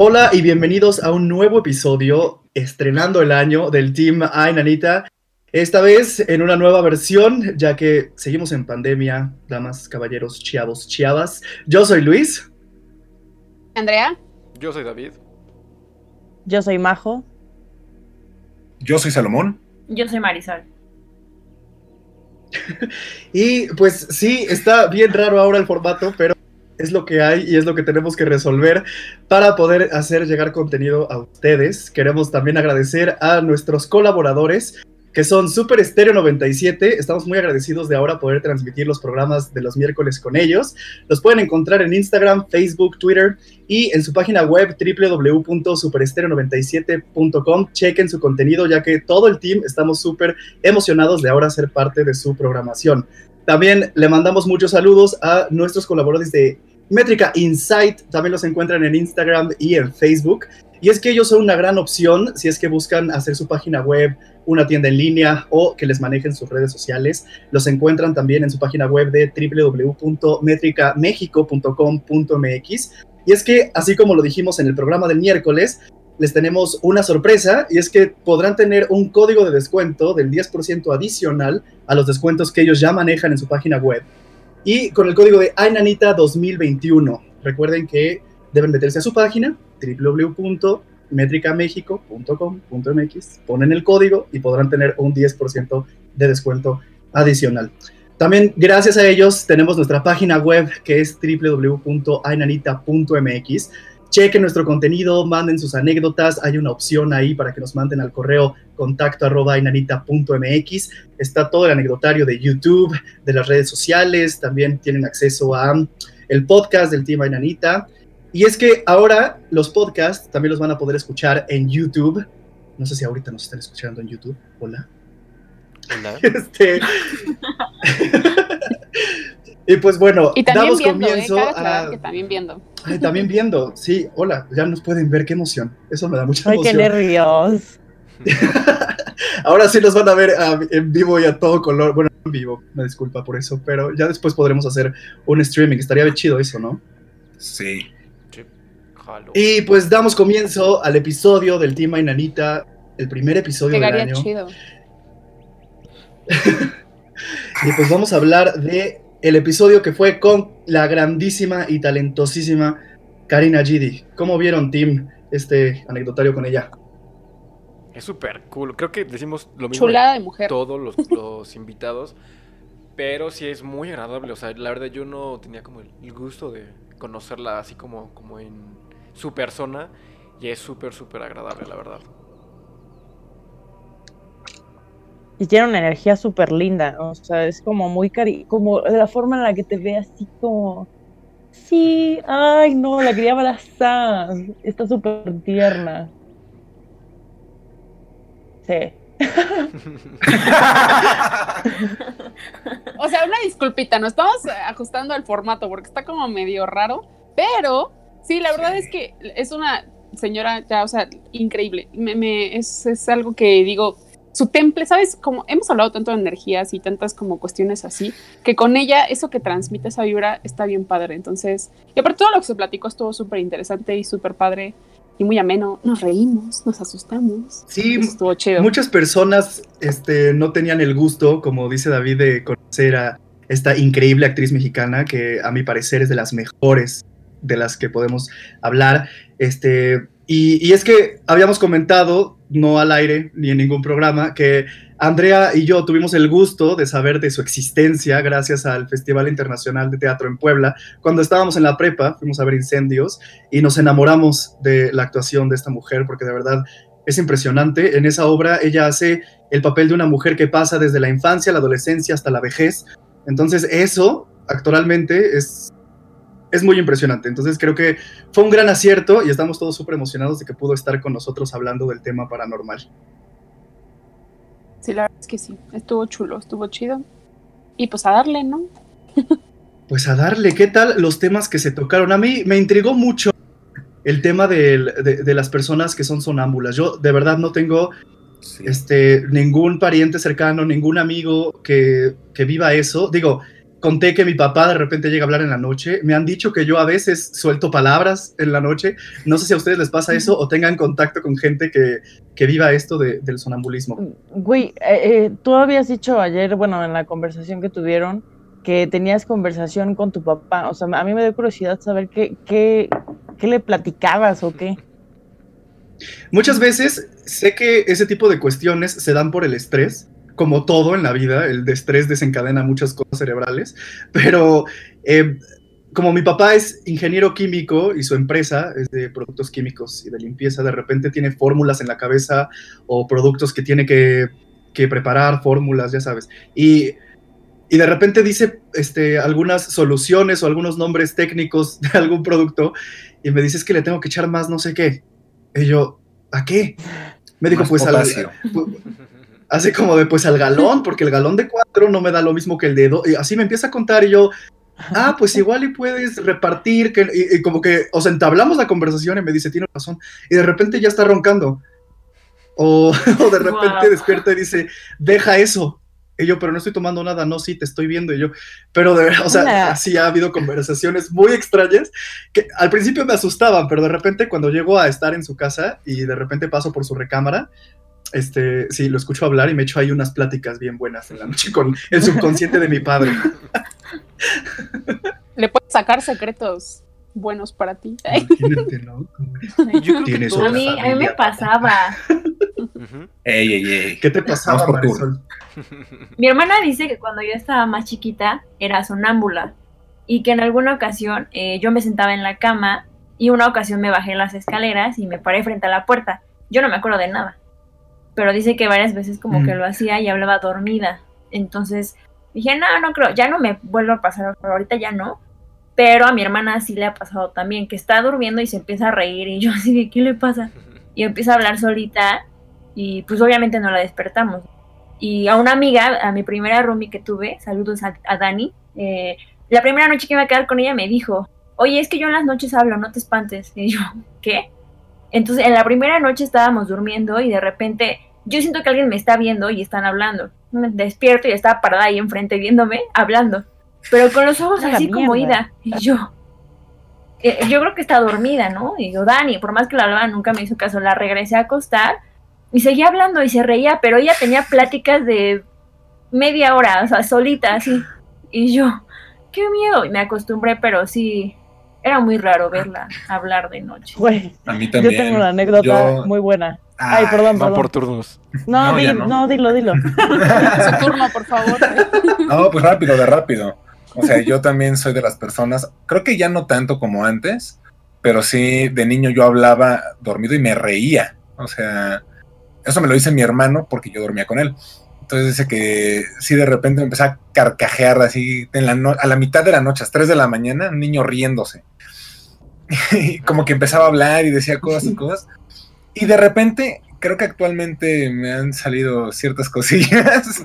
Hola y bienvenidos a un nuevo episodio estrenando el año del Team Ay Nanita. Esta vez en una nueva versión, ya que seguimos en pandemia, damas, caballeros, chiavos, chiavas. Yo soy Luis. Andrea. Yo soy David. Yo soy Majo. Yo soy Salomón. Yo soy Marisol. y pues sí, está bien raro ahora el formato, pero es lo que hay y es lo que tenemos que resolver para poder hacer llegar contenido a ustedes. Queremos también agradecer a nuestros colaboradores que son Super Estéreo 97. Estamos muy agradecidos de ahora poder transmitir los programas de los miércoles con ellos. Los pueden encontrar en Instagram, Facebook, Twitter y en su página web www.superestereo97.com. Chequen su contenido ya que todo el team estamos súper emocionados de ahora ser parte de su programación. También le mandamos muchos saludos a nuestros colaboradores de Métrica Insight, también los encuentran en Instagram y en Facebook. Y es que ellos son una gran opción si es que buscan hacer su página web, una tienda en línea o que les manejen sus redes sociales. Los encuentran también en su página web de www.metricamexico.com.mx. Y es que, así como lo dijimos en el programa del miércoles, les tenemos una sorpresa y es que podrán tener un código de descuento del 10% adicional a los descuentos que ellos ya manejan en su página web y con el código de AINANITA 2021. Recuerden que deben meterse a su página www.metricamexico.com.mx, ponen el código y podrán tener un 10% de descuento adicional. También gracias a ellos tenemos nuestra página web que es www.ainanita.mx chequen nuestro contenido, manden sus anécdotas, hay una opción ahí para que nos manden al correo contacto arroba inanita.mx, está todo el anecdotario de YouTube, de las redes sociales, también tienen acceso a el podcast del Team Inanita, y es que ahora los podcasts también los van a poder escuchar en YouTube, no sé si ahorita nos están escuchando en YouTube, hola. Hola. Este... Y pues bueno, y también damos viendo, comienzo ¿eh? a... que también viendo. Ay, también viendo, sí, hola, ya nos pueden ver, qué emoción. Eso me da mucha Ay, emoción. qué nervios. Ahora sí nos van a ver a- en vivo y a todo color. Bueno, en vivo, me disculpa por eso, pero ya después podremos hacer un streaming. Estaría bien chido eso, ¿no? Sí. Y pues damos comienzo al episodio del Team Inanita, el primer episodio del Pegaría año. chido. Y pues vamos a hablar de el episodio que fue con la grandísima y talentosísima Karina Gidi. ¿Cómo vieron, Team, este anecdotario con ella? Es súper cool. Creo que decimos lo mismo Chulada de mujer. todos los, los invitados. Pero sí es muy agradable. O sea, la verdad yo no tenía como el, el gusto de conocerla así como, como en su persona. Y es súper, súper agradable, la verdad. Y tiene una energía súper linda. O sea, es como muy cari... Como la forma en la que te ve así como... Sí, ay, no, la quería abrazar. Está súper tierna. Sí. O sea, una disculpita, nos estamos ajustando al formato porque está como medio raro, pero sí, la verdad Sí. es que es una señora ya, o sea, increíble. Me, me- es, es algo que digo, su temple, ¿sabes? Como hemos hablado tanto de energías y tantas como cuestiones así, que con ella eso que transmite esa vibra está bien padre. Entonces, y aparte todo lo que se platicó estuvo súper interesante y súper padre y muy ameno. Nos reímos, nos asustamos. Sí, estuvo chido. Muchas personas este, no tenían el gusto, como dice David, de conocer a esta increíble actriz mexicana que a mi parecer es de las mejores de las que podemos hablar. Este, y, es que habíamos comentado, no al aire ni en ningún programa, que Andrea y yo tuvimos el gusto de saber de su existencia gracias al Festival Internacional de Teatro en Puebla. Cuando estábamos en la prepa, fuimos a ver incendios y nos enamoramos de la actuación de esta mujer porque de verdad es impresionante. En esa obra ella hace el papel de una mujer que pasa desde la infancia, la adolescencia hasta la vejez. Entonces eso, actualmente, es, es muy impresionante. Entonces creo que fue un gran acierto y estamos todos súper emocionados de que pudo estar con nosotros hablando del tema paranormal. Sí, la verdad es que sí, estuvo chulo, estuvo chido. Y pues a darle, ¿no? Pues a darle, ¿qué tal los temas que se tocaron? A mí me intrigó mucho el tema del- de, de las personas que son sonámbulas. Yo de verdad no tengo Sí. este, ningún pariente cercano, ningún amigo que, que viva eso. Digo, conté que mi papá de repente llega a hablar en la noche. Me han dicho que yo a veces suelto palabras en la noche. No sé si a ustedes les pasa eso o tengan contacto con gente que, que viva esto de- del sonambulismo. Güey, eh, eh, tú habías dicho ayer, bueno, en la conversación que tuvieron, que tenías conversación con tu papá. O sea, a mí me dio curiosidad saber qué, qué, qué le platicabas o qué. Muchas veces sé que ese tipo de cuestiones se dan por el estrés, como todo en la vida, el de estrés desencadena muchas cosas cerebrales, pero eh, como mi papá es ingeniero químico y su empresa es de productos químicos y de limpieza, de repente tiene fórmulas en la cabeza o productos que tiene que, que preparar, fórmulas, ya sabes. Y, y de repente dice este, algunas soluciones o algunos nombres técnicos de algún producto y me dice es que le tengo que echar más no sé qué. Y yo, ¿a qué? Me dijo, Más pues al, potasio. Así como de pues al galón, porque el galón de cuatro no me da lo mismo que el de dos. Y así me empieza a contar y yo, ah, pues igual y puedes repartir, que, y, y como que, o sea, entablamos la conversación y me dice, tiene razón. Y de repente ya está roncando. O, o de repente despierta y dice, deja eso. Y yo, pero no estoy tomando nada, no, sí, te estoy viendo. Y yo, pero de verdad, o sea, Hola. así ha habido conversaciones muy extrañas que al principio me asustaban, pero de repente cuando llego a estar en su casa y de repente paso por su recámara, este, sí, lo escucho hablar y me echo ahí unas pláticas bien buenas en la noche con el subconsciente de mi padre. Le puedes sacar secretos buenos para ti. Imagínate, ¿no? Yo creo que A mí, a mí me pasaba. Ey, ey, ey. ¿Qué te pasaba, Marisol? Mi hermana dice que cuando yo estaba más chiquita era sonámbula y que en alguna ocasión eh, yo me sentaba en la cama y una ocasión me bajé las escaleras y me paré frente a la puerta. Yo no me acuerdo de nada, pero dice que varias veces como Mm. que lo hacía y hablaba dormida. Entonces dije, no, no creo, ya no me vuelvo a pasar, ahorita ya no. Pero a mi hermana sí le ha pasado también, que está durmiendo y se empieza a reír y yo así de, ¿qué le pasa? Y empieza a hablar solita y pues obviamente no la despertamos. Y a una amiga, a mi primera roomie que tuve, saludos a, a Dani, eh, la primera noche que iba a quedar con ella me dijo, oye, es que yo en las noches hablo, no te espantes. Y yo, ¿qué? Entonces, en la primera noche estábamos durmiendo y de repente yo siento que alguien me está viendo y están hablando. Me despierto y estaba parada ahí enfrente viéndome, hablando, pero con los ojos así como ida. Y yo, eh, yo creo que está dormida, ¿no? Y yo, Dani, por más que la hablaba, nunca me hizo caso. La regresé a acostar y seguía hablando y se reía, pero ella tenía pláticas de media hora, o sea, solita, así. Y yo, qué miedo. Y me acostumbré, pero sí, era muy raro verla hablar de noche. Güey, A mí yo también. tengo una anécdota Yo- muy buena. Ay, Ah, perdón, Van perdón. por turnos. No, No, di- ya no. no. dilo, dilo. Su turno, por favor. No, pues rápido, de rápido. O sea, yo también soy de las personas, creo que ya no tanto como antes, pero sí, de niño yo hablaba dormido y me reía. O sea, eso me lo dice mi hermano porque yo dormía con él. Entonces dice que sí, de repente me empecé a carcajear así en la no- a la mitad de la noche, a las 3 de la mañana, un niño riéndose. Y como que empezaba a hablar y decía cosas y cosas. Y de repente, creo que actualmente me han salido ciertas cosillas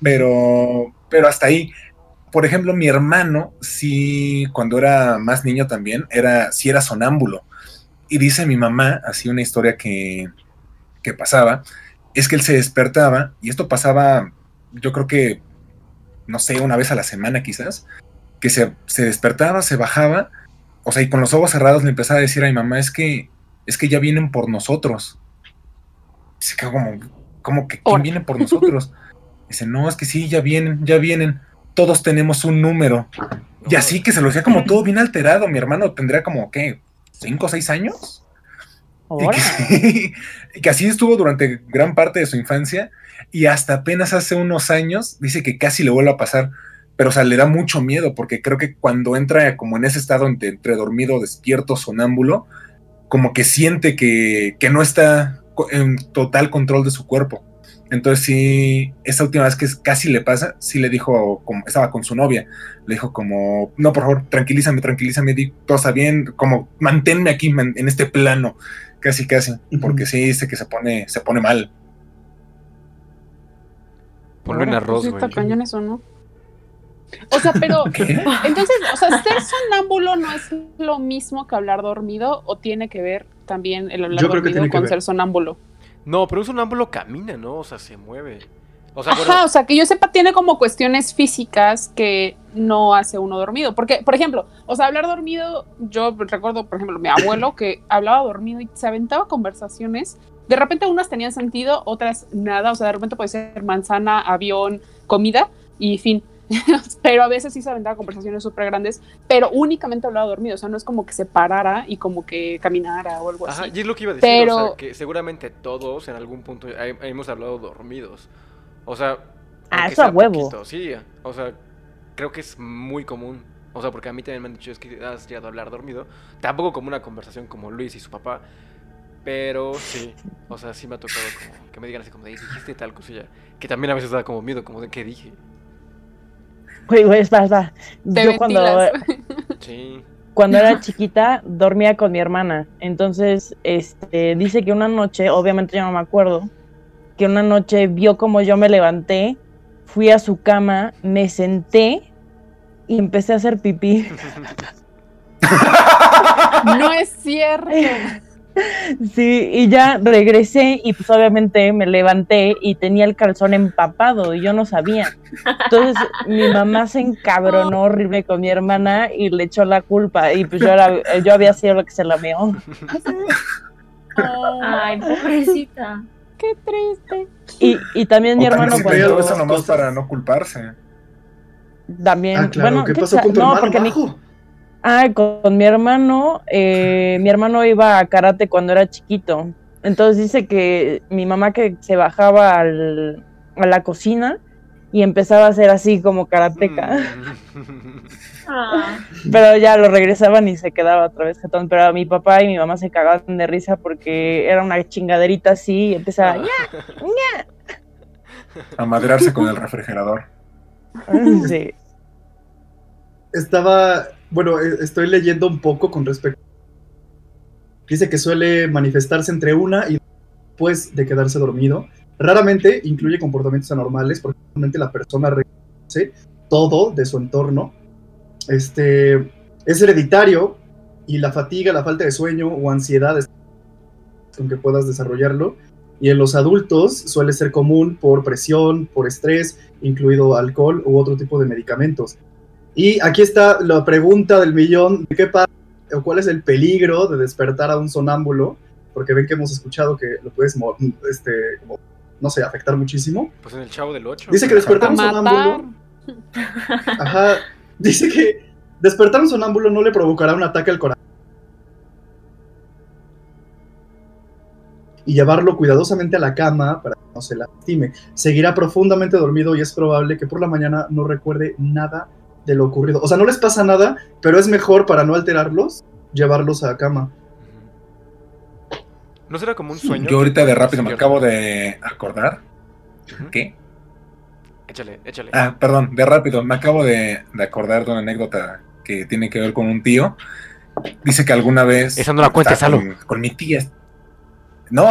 pero, pero hasta ahí. Por ejemplo, mi hermano, sí, cuando era más niño también, era, sí era sonámbulo. Y dice mi mamá, así una historia que, que pasaba, es que él se despertaba, y esto pasaba, yo creo que, no sé, una vez a la semana quizás, que se, se despertaba, se bajaba, o sea, y con los ojos cerrados le empezaba a decir a mi mamá, es que, es que ya vienen por nosotros. Y se quedó como, como que, ¿quién viene por nosotros? Dice, no, es que sí, ya vienen, ya vienen. Todos tenemos un número. Y así que se lo decía como todo bien alterado. Mi hermano tendría como, ¿qué? ¿Cinco o seis años? Y que, y que así estuvo durante gran parte de su infancia. Y hasta apenas hace unos años dice que casi le vuelve a pasar. Pero, o sea, le da mucho miedo porque creo que cuando entra como en ese estado entre, entre dormido, despierto, sonámbulo, como que siente que, que no está en total control de su cuerpo. Entonces sí, esa última vez que casi le pasa, sí le dijo, como estaba con su novia, le dijo como, no, por favor, tranquilízame, tranquilízame, di, todo está bien, como manténme aquí man- en este plano, casi, casi, porque sí dice que se pone, se pone mal. Ponlo en arroz, pues, sí güey. está cañón eso, ¿no? O sea, pero entonces, o sea, ser sonámbulo no es lo mismo que hablar dormido o tiene que ver también el hablar Yo creo que dormido con ser sonámbulo. No, pero un sonámbulo camina, ¿no? O sea, se mueve. O sea, Ajá, bueno, o sea, que yo sepa, tiene como cuestiones físicas que no hace uno dormido. Porque, por ejemplo, o sea, hablar dormido, yo recuerdo, por ejemplo, mi abuelo que hablaba dormido y se aventaba conversaciones. De repente unas tenían sentido, otras nada. O sea, de repente puede ser manzana, avión, comida y fin. pero a veces sí se aventaba conversaciones súper grandes, pero únicamente hablaba dormido. O sea, no es como que se parara y como que caminara o algo Ajá, así. y es lo que iba a decir, o Pero- sea, que seguramente todos en algún punto he- hemos hablado dormidos. O sea, Ah, eso a huevo. poquito, sí, o sea, creo que es muy común. O sea, porque a mí también me han dicho es que has llegado a hablar dormido. Tampoco como una conversación como Luis y su papá, pero sí, o sea, sí me ha tocado como que me digan así como de "Ey, dijiste tal cosilla, que también a veces da como miedo, como de qué dije. Güey, güey, espera, espera. Te Yo cuando. Sí. cuando era chiquita dormía con mi hermana. Entonces, este, dice que una noche, obviamente yo no me acuerdo, que una noche vio como yo me levanté, fui a su cama, me senté y empecé a hacer pipí. No es cierto. Sí, y ya regresé y pues obviamente me levanté y tenía el calzón empapado y yo no sabía. Entonces mi mamá se encabronó horrible con mi hermana y le echó la culpa y pues yo, era- yo había sido lo que se la meó. Ay, pobrecita. Qué triste. Y, y también mi O hermano se cuando- eso nomás cosas- para no culparse. también, Ah, claro. bueno, ¿Qué ¿quién pasó con tu no, hermano? porque mi? Ah, con mi hermano, eh, mi hermano iba a karate cuando era chiquito. Entonces dice que mi mamá que se bajaba al- a la cocina y empezaba a hacer así como karateca. Mm. Ah, Pero ya lo regresaban y se quedaba otra vez jetón. Pero mi papá y mi mamá se cagaban de risa porque era una chingaderita así y empezaba. "Ya". A madrearse con el refrigerador. Sí. Estaba, bueno, eh, estoy leyendo un poco con respecto. Dice que suele manifestarse entre una y después de quedarse dormido. Raramente incluye comportamientos anormales porque realmente la persona reconoce todo de su entorno. Este es hereditario y la fatiga, la falta de sueño o ansiedad es con que puedas desarrollarlo. Y en los adultos suele ser común por presión, por estrés, incluido alcohol u otro tipo de medicamentos. Y aquí está la pregunta del millón, ¿de qué pasa o cuál es el peligro de despertar a un sonámbulo? Porque ven que hemos escuchado que lo puedes, este, como, no sé, afectar muchísimo. Pues en el chavo del 8. Dice que despertar A un sonámbulo, ajá, dice que despertar a un sonámbulo no le provocará un ataque al corazón. Y llevarlo cuidadosamente a la cama para que no se lastime. Seguirá profundamente dormido y es probable que por la mañana no recuerde nada de lo ocurrido. O sea, no les pasa nada, pero es mejor para no alterarlos llevarlos a la cama. ¿No será como un sueño? Yo ahorita de rápido me acabo de acordar. ¿Qué? Échale, échale. Ah, perdón, de rápido, me acabo de, de acordar de una anécdota que tiene que ver con un tío. Dice que alguna vez. Esa no la cuentes. Con, con mi tía. No,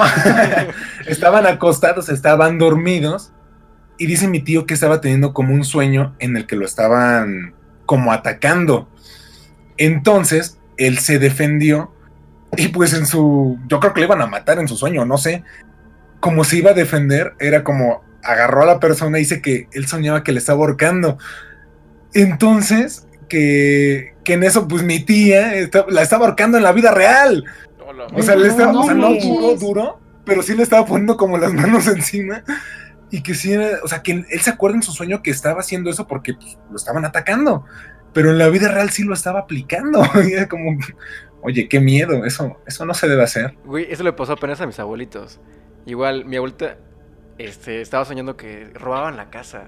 estaban acostados, estaban dormidos. Y dice mi tío que estaba teniendo como un sueño en el que lo estaban como atacando. Entonces, él se defendió. Y pues en su. Yo creo que le iban a matar en su sueño, no sé. Como se iba a defender, era como agarró a la persona y dice que él soñaba que le estaba ahorcando. Entonces, que, que en eso, pues mi tía esta- la estaba ahorcando en la vida real. Hola. O sea, le estaba, No o sea, no manches. duro, duro, pero sí le estaba poniendo como las manos encima. Y que sí era, o sea, que él se acuerda en su sueño que estaba haciendo eso porque pues, lo estaban atacando. Pero en la vida real sí lo estaba aplicando. Y era como, oye, qué miedo, eso, eso no se debe hacer. Güey, eso le pasó apenas a mis abuelitos. Igual, mi abuelita este, estaba soñando que robaban la casa.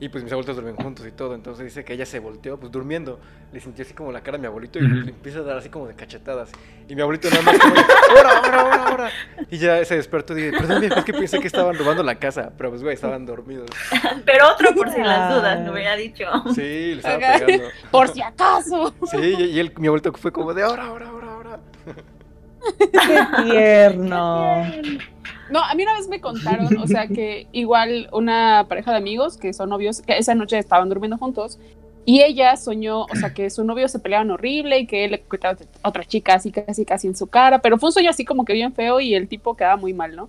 Y pues mis abuelitos duermen juntos y todo. Entonces dice que ella se volteó, pues durmiendo. Le sintió así como la cara a mi abuelito y le empieza a dar así como de cachetadas. Y mi abuelito nada más como de, ¡Ahora, ahora, ahora, ahora! Y ya se despertó y dije, perdón, viejo, es que pensé que estaban robando la casa. Pero pues, güey, estaban dormidos. Pero otro por si las dudas, no hubiera dicho. Sí, le estaba Ajá. pegando. Por si acaso. Sí, y, él, mi abuelito fue como de, ahora, ahora, ahora, ahora. Qué tierno. No, a mí una vez me contaron, o sea, que igual una pareja de amigos que son novios, que esa noche estaban durmiendo juntos, y ella soñó, o sea, que su novio se peleaban horrible y que él le coqueteaba a otra chica así, casi, casi en su cara, pero fue un sueño así como que bien feo y el tipo quedaba muy mal, ¿no?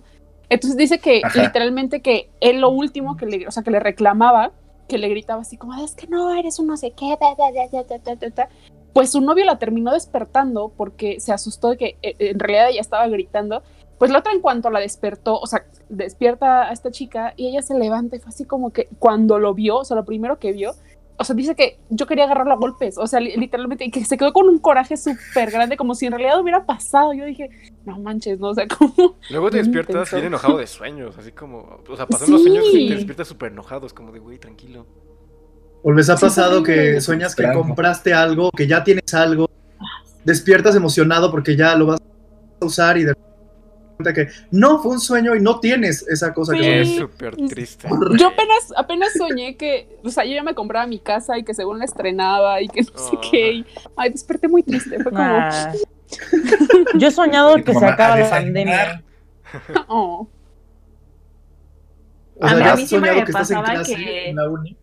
Entonces dice que Ajá. literalmente que él lo último que le, o sea, que le reclamaba, que le gritaba así como, es que no, eres un no sé qué, da, da, da, pues su novio la terminó despertando porque se asustó de que eh, en realidad ella estaba gritando pues la otra en cuanto la despertó, o sea, despierta a esta chica y ella se levanta y fue así como que cuando lo vio, o sea, lo primero que vio, o sea, dice que yo quería agarrarlo a golpes, o sea, li- literalmente, y que se quedó con un coraje súper grande, como si en realidad hubiera pasado. Yo dije, no manches, ¿no? O sea, como... Luego te despiertas intenso. bien enojado de sueños, así como, o sea, pasan los sueños y te despiertas súper enojado, es como de, güey, tranquilo. ¿O les ha pasado que sueñas que compraste algo, que ya tienes algo, despiertas emocionado porque ya lo vas a usar y de que no fue un sueño y no tienes esa cosa Sí. que Es súper triste. Yo apenas, apenas soñé que, o sea, yo ya me compraba mi casa y que según la estrenaba y que no sé qué. y- ay, desperté muy triste. Fue como, Ah. Yo he soñado que se acaba "A la desayunar". pandemia. oh. O A sea, mí- a siempre me que pasaba que- en la uni.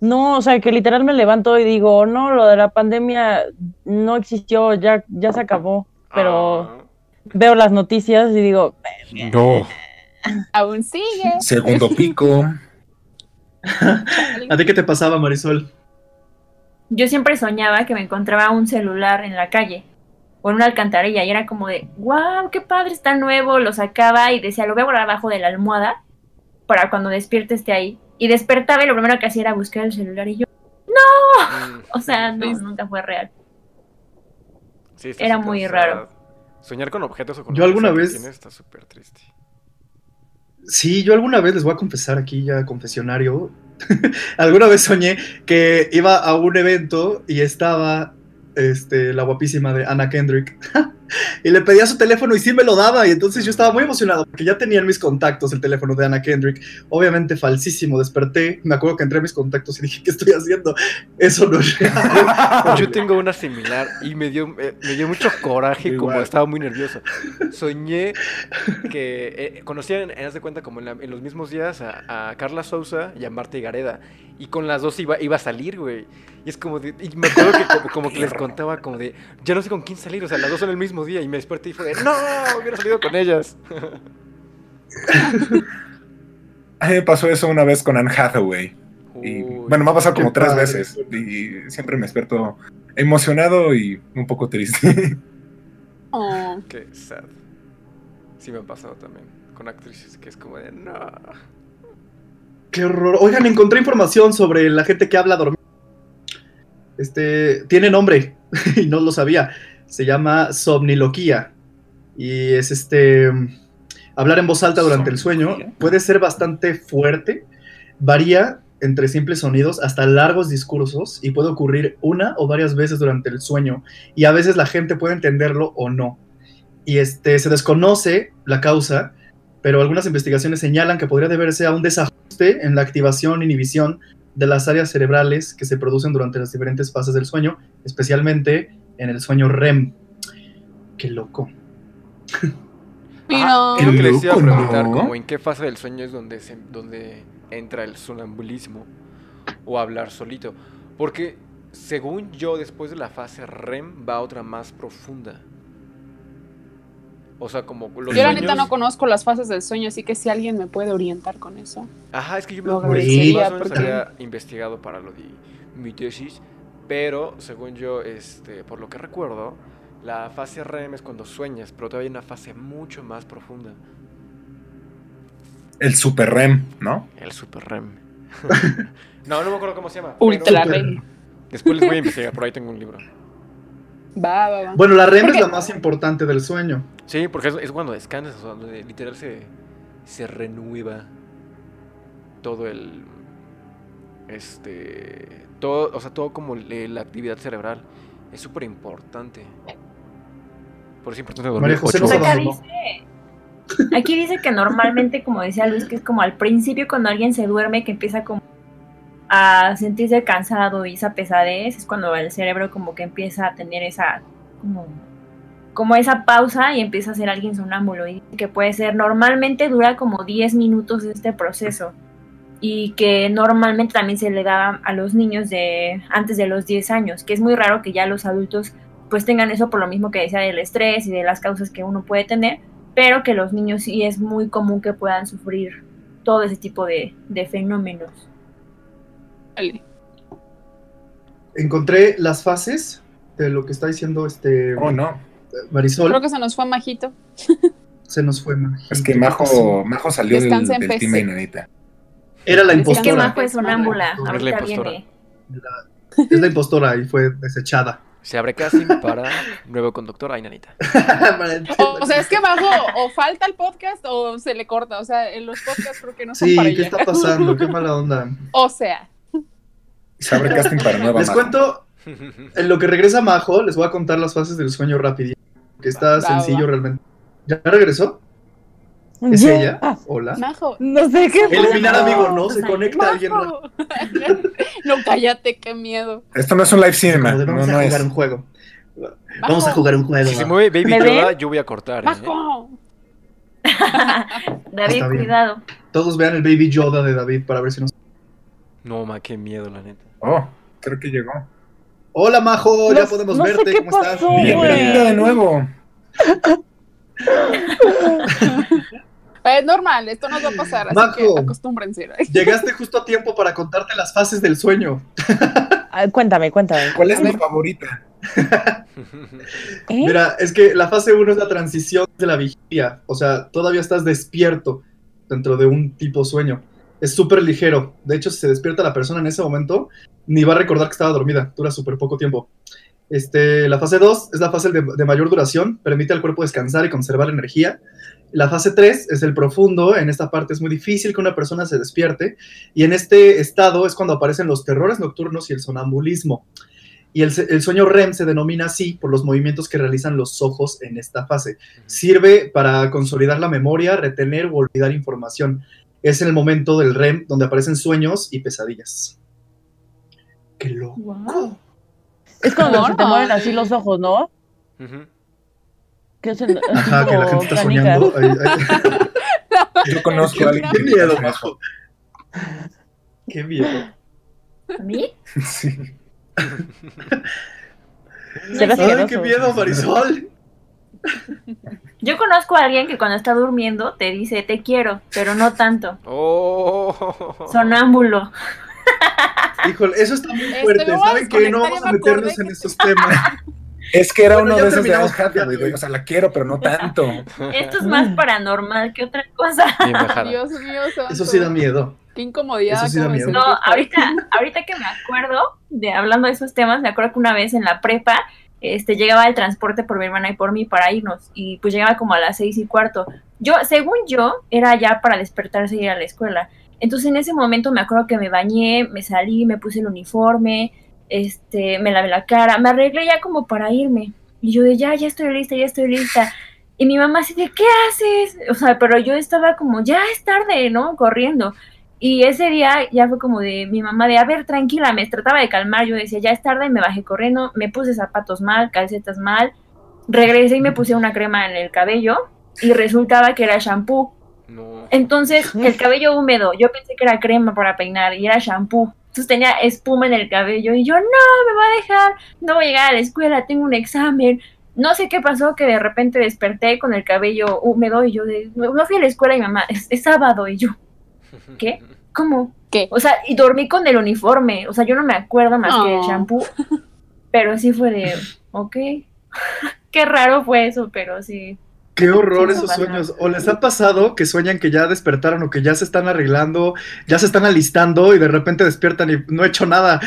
No, o sea, que literal me levanto y digo, no, lo de la pandemia no existió, ya, ya se acabó. Pero veo las noticias y digo, No. Aún sigue. Segundo pico. ¿A ti qué te pasaba, Marisol? Yo siempre soñaba que me encontraba un celular en la calle o en una alcantarilla y era como de, wow, qué padre, está nuevo, lo sacaba y decía, lo voy a guardar abajo de la almohada para cuando despierte esté ahí. Y despertaba y lo primero que hacía era buscar el celular y yo, Mm, o sea, no, Sí. nunca fue real. sí, Era muy raro. Soñar con objetos o con Yo alguna vez- está súper triste. Sí, yo alguna vez les voy a confesar aquí ya confesionario. alguna vez soñé que iba a un evento y estaba este, la guapísima de Anna Kendrick. y le pedía su teléfono y sí me lo daba. Y entonces yo estaba muy emocionado porque ya tenía en mis contactos el teléfono de Anna Kendrick. Obviamente falsísimo. Desperté. Me acuerdo que entré a mis contactos y dije, ¿qué estoy haciendo? Eso no es real. Yo tengo una similar y me dio, eh, me dio mucho coraje como Igual. estaba muy nervioso. Soñé que eh, conocían, haz de cuenta, como en, la- en los mismos días a, a Carla Sousa y a Marta Higareda. Y con las dos iba, iba a salir, güey. Y es como de, y me acuerdo que como, como que les contaba como de, ya no sé con quién salir, o sea, las dos son el mismo día. Y me desperté y fue de, no, hubiera salido con ellas. A mí me pasó eso una vez con Anne Hathaway. Y, Uy. bueno, me ha pasado como tres padre. veces. Y siempre me despierto emocionado y un poco triste. Oh. Qué sad. Sí me ha pasado también con actrices que es como de, no. Qué horror. Oigan, encontré información sobre la gente que habla dormida. Este, tiene nombre y no lo sabía. Se llama somniloquía. Y es este, hablar en voz alta durante el sueño. Puede ser bastante fuerte. Varía entre simples sonidos hasta largos discursos y puede ocurrir una o varias veces durante el sueño. Y a veces la gente puede entenderlo o no. Y este, se desconoce la causa, pero algunas investigaciones señalan que podría deberse a un desajuste en la activación e inhibición de las áreas cerebrales que se producen durante las diferentes fases del sueño, especialmente en el sueño REM. Qué loco. Pero, Ah, es lo que les iba a preguntar, ¿no? como en qué fase del sueño es donde, se, donde entra el sonambulismo o hablar solito. Porque según yo, después de la fase REM va a otra más profunda. O sea, como los yo la sueños- neta no conozco las fases del sueño, así que si alguien me puede orientar con eso. Ajá, es que yo Lo me agradecería, más o menos porque- había investigado para lo de mi tesis, pero según yo, este, por lo que recuerdo, la fase REM es cuando sueñas, pero todavía hay una fase mucho más profunda, El super REM, ¿no? el super REM. no, no me acuerdo cómo se llama. Ultra pero REM. Después les voy a investigar, por ahí tengo un libro. Va, va, va. Bueno, la REM es la más importante del sueño. Sí, porque es, es cuando descansas, o sea, donde literal se, se renueva todo el. Este. Todo, o sea, todo como le- la actividad cerebral. Es súper importante. Por eso es importante dormir ocho horas. acá dice, aquí dice que normalmente, como decía Luis, que es como al principio cuando alguien se duerme que empieza como a sentirse cansado y esa pesadez, es cuando el cerebro como que empieza a tener esa como, como esa pausa y empieza a ser alguien sonámbulo y que puede ser, normalmente dura como 10 minutos este proceso y que normalmente también se le da a los niños de antes de los 10 años, que es muy raro que ya los adultos pues tengan eso por lo mismo que decía del estrés y de las causas que uno puede tener, pero que los niños sí es muy común que puedan sufrir todo ese tipo de, de fenómenos. Vale. Encontré las fases de lo que está diciendo este Oh, no. Marisol. Creo que se nos fue Majito. Se nos fue. Majo. Es que Majo, Majo salió del, del. Team Enanita. Era la Es que Es que impostora. Majo es sonámbula, la ahorita impostora. viene. Es la impostora y fue desechada. Se abre casting para nuevo conductor a Inanita. O, o sea, es que bajo o falta el podcast o se le corta. O sea, en los podcasts creo que no son Sí, para ¿qué ella. está pasando? Qué mala onda. O sea, Se abre casting para nueva Les Majo. cuento, en lo que regresa Majo, les voy a contar las fases del sueño rápido. Que está Va, sencillo va. realmente. ¿Ya regresó? ¿Es ella? Ah, Hola. Majo. no sé qué Eliminar amigo, no, se conecta alguien. No, cállate, qué miedo. Esto no es un live cinema. No, Vamos no a es. jugar un juego. Majo. Vamos a jugar un juego. Si se mueve Baby ¿Me Yoda, yo voy a cortar. ¿eh? Majo. David, cuidado. Todos vean el Baby Yoda de David para ver si nos. No, ma, qué miedo, la neta. Oh, creo que llegó. Hola Majo, ya podemos no sé verte. qué ¿Cómo estás? pasó, Bien, güey. Bienvenida de nuevo. Es normal, esto nos va a pasar, así Majo. que acostúmbrense. Llegaste justo a tiempo para contarte las fases del sueño. Ah, cuéntame, cuéntame. ¿Cuál es A mi ver. favorita? ¿Eh? Mira, es que la fase 1 es la transición de la vigilia. O sea, todavía estás despierto dentro de un tipo sueño. Es súper ligero. De hecho, si se despierta la persona en ese momento, ni va a recordar que estaba dormida. Dura súper poco tiempo. Este, la fase 2 es la fase de, de mayor duración. Permite al cuerpo descansar y conservar la energía. La fase 3 es el profundo. En esta parte es muy difícil que una persona se despierte. Y en este estado es cuando aparecen los terrores nocturnos y el sonambulismo. Y el, sueño REM se denomina así por los movimientos que realizan los ojos en esta fase. Sirve para consolidar la memoria, retener o olvidar información. Es en el momento del REM donde aparecen sueños y pesadillas. Qué loco. Wow. Es cuando se te mueven así los ojos, ¿no? Que es el, Ajá, que la gente está canicas. soñando. Ay, ay. Yo conozco a alguien Qué que miedo. Majo. Qué miedo. ¿A mí? Sí. Ay, qué miedo, Marisol. Yo conozco a alguien que cuando está durmiendo te dice te quiero, pero no tanto. Oh. Sonámbulo. Híjole, eso está muy fuerte. ¿Saben qué? No vamos a me meternos acordé en que- esos temas. Es que era Bueno, uno de esos de Hathaway. O sea, la quiero, pero no tanto. Esto es más paranormal que otra cosa. Dios mío, santo. Eso sí da miedo. Qué incomodidad. Eso sí da miedo. No, ahorita, ahorita que me acuerdo de hablando de esos temas, me acuerdo que una vez en la prepa, este, llegaba el transporte por mi hermana y por mí para irnos, y pues llegaba como a las seis y cuarto. Yo, según yo, era ya para despertarse y ir a la escuela. Entonces en ese momento me acuerdo que me bañé, me salí, me puse el uniforme, este, me lavé la cara, me arreglé ya como para irme. Y yo de ya, ya estoy lista, ya estoy lista. Y mi mamá así de, ¿qué haces? O sea, pero yo estaba como, ya es tarde, ¿no? Corriendo. Y ese día ya fue como de mi mamá de, a ver, tranquila, me trataba de calmar, yo decía, ya es tarde, me bajé corriendo, me puse zapatos mal, calcetas mal, regresé y me puse una crema en el cabello y resultaba que era shampoo. No. Entonces, el cabello húmedo, yo pensé que era crema para peinar y era shampoo. Entonces tenía espuma en el cabello y yo, no, me va a dejar, no voy a llegar a la escuela, tengo un examen. No sé qué pasó, que de repente desperté con el cabello húmedo y yo de, no fui a la escuela y mamá, es, es sábado y yo, ¿Qué? ¿cómo? ¿Qué? O sea, y dormí con el uniforme, o sea, yo no me acuerdo más que el shampoo, pero sí fue de, ok, qué raro fue eso, pero sí. Qué horror Sí, esos sueños. ¿O les ha pasado que sueñan que ya despertaron o que ya se están arreglando, ya se están alistando y de repente despiertan y no he hecho nada?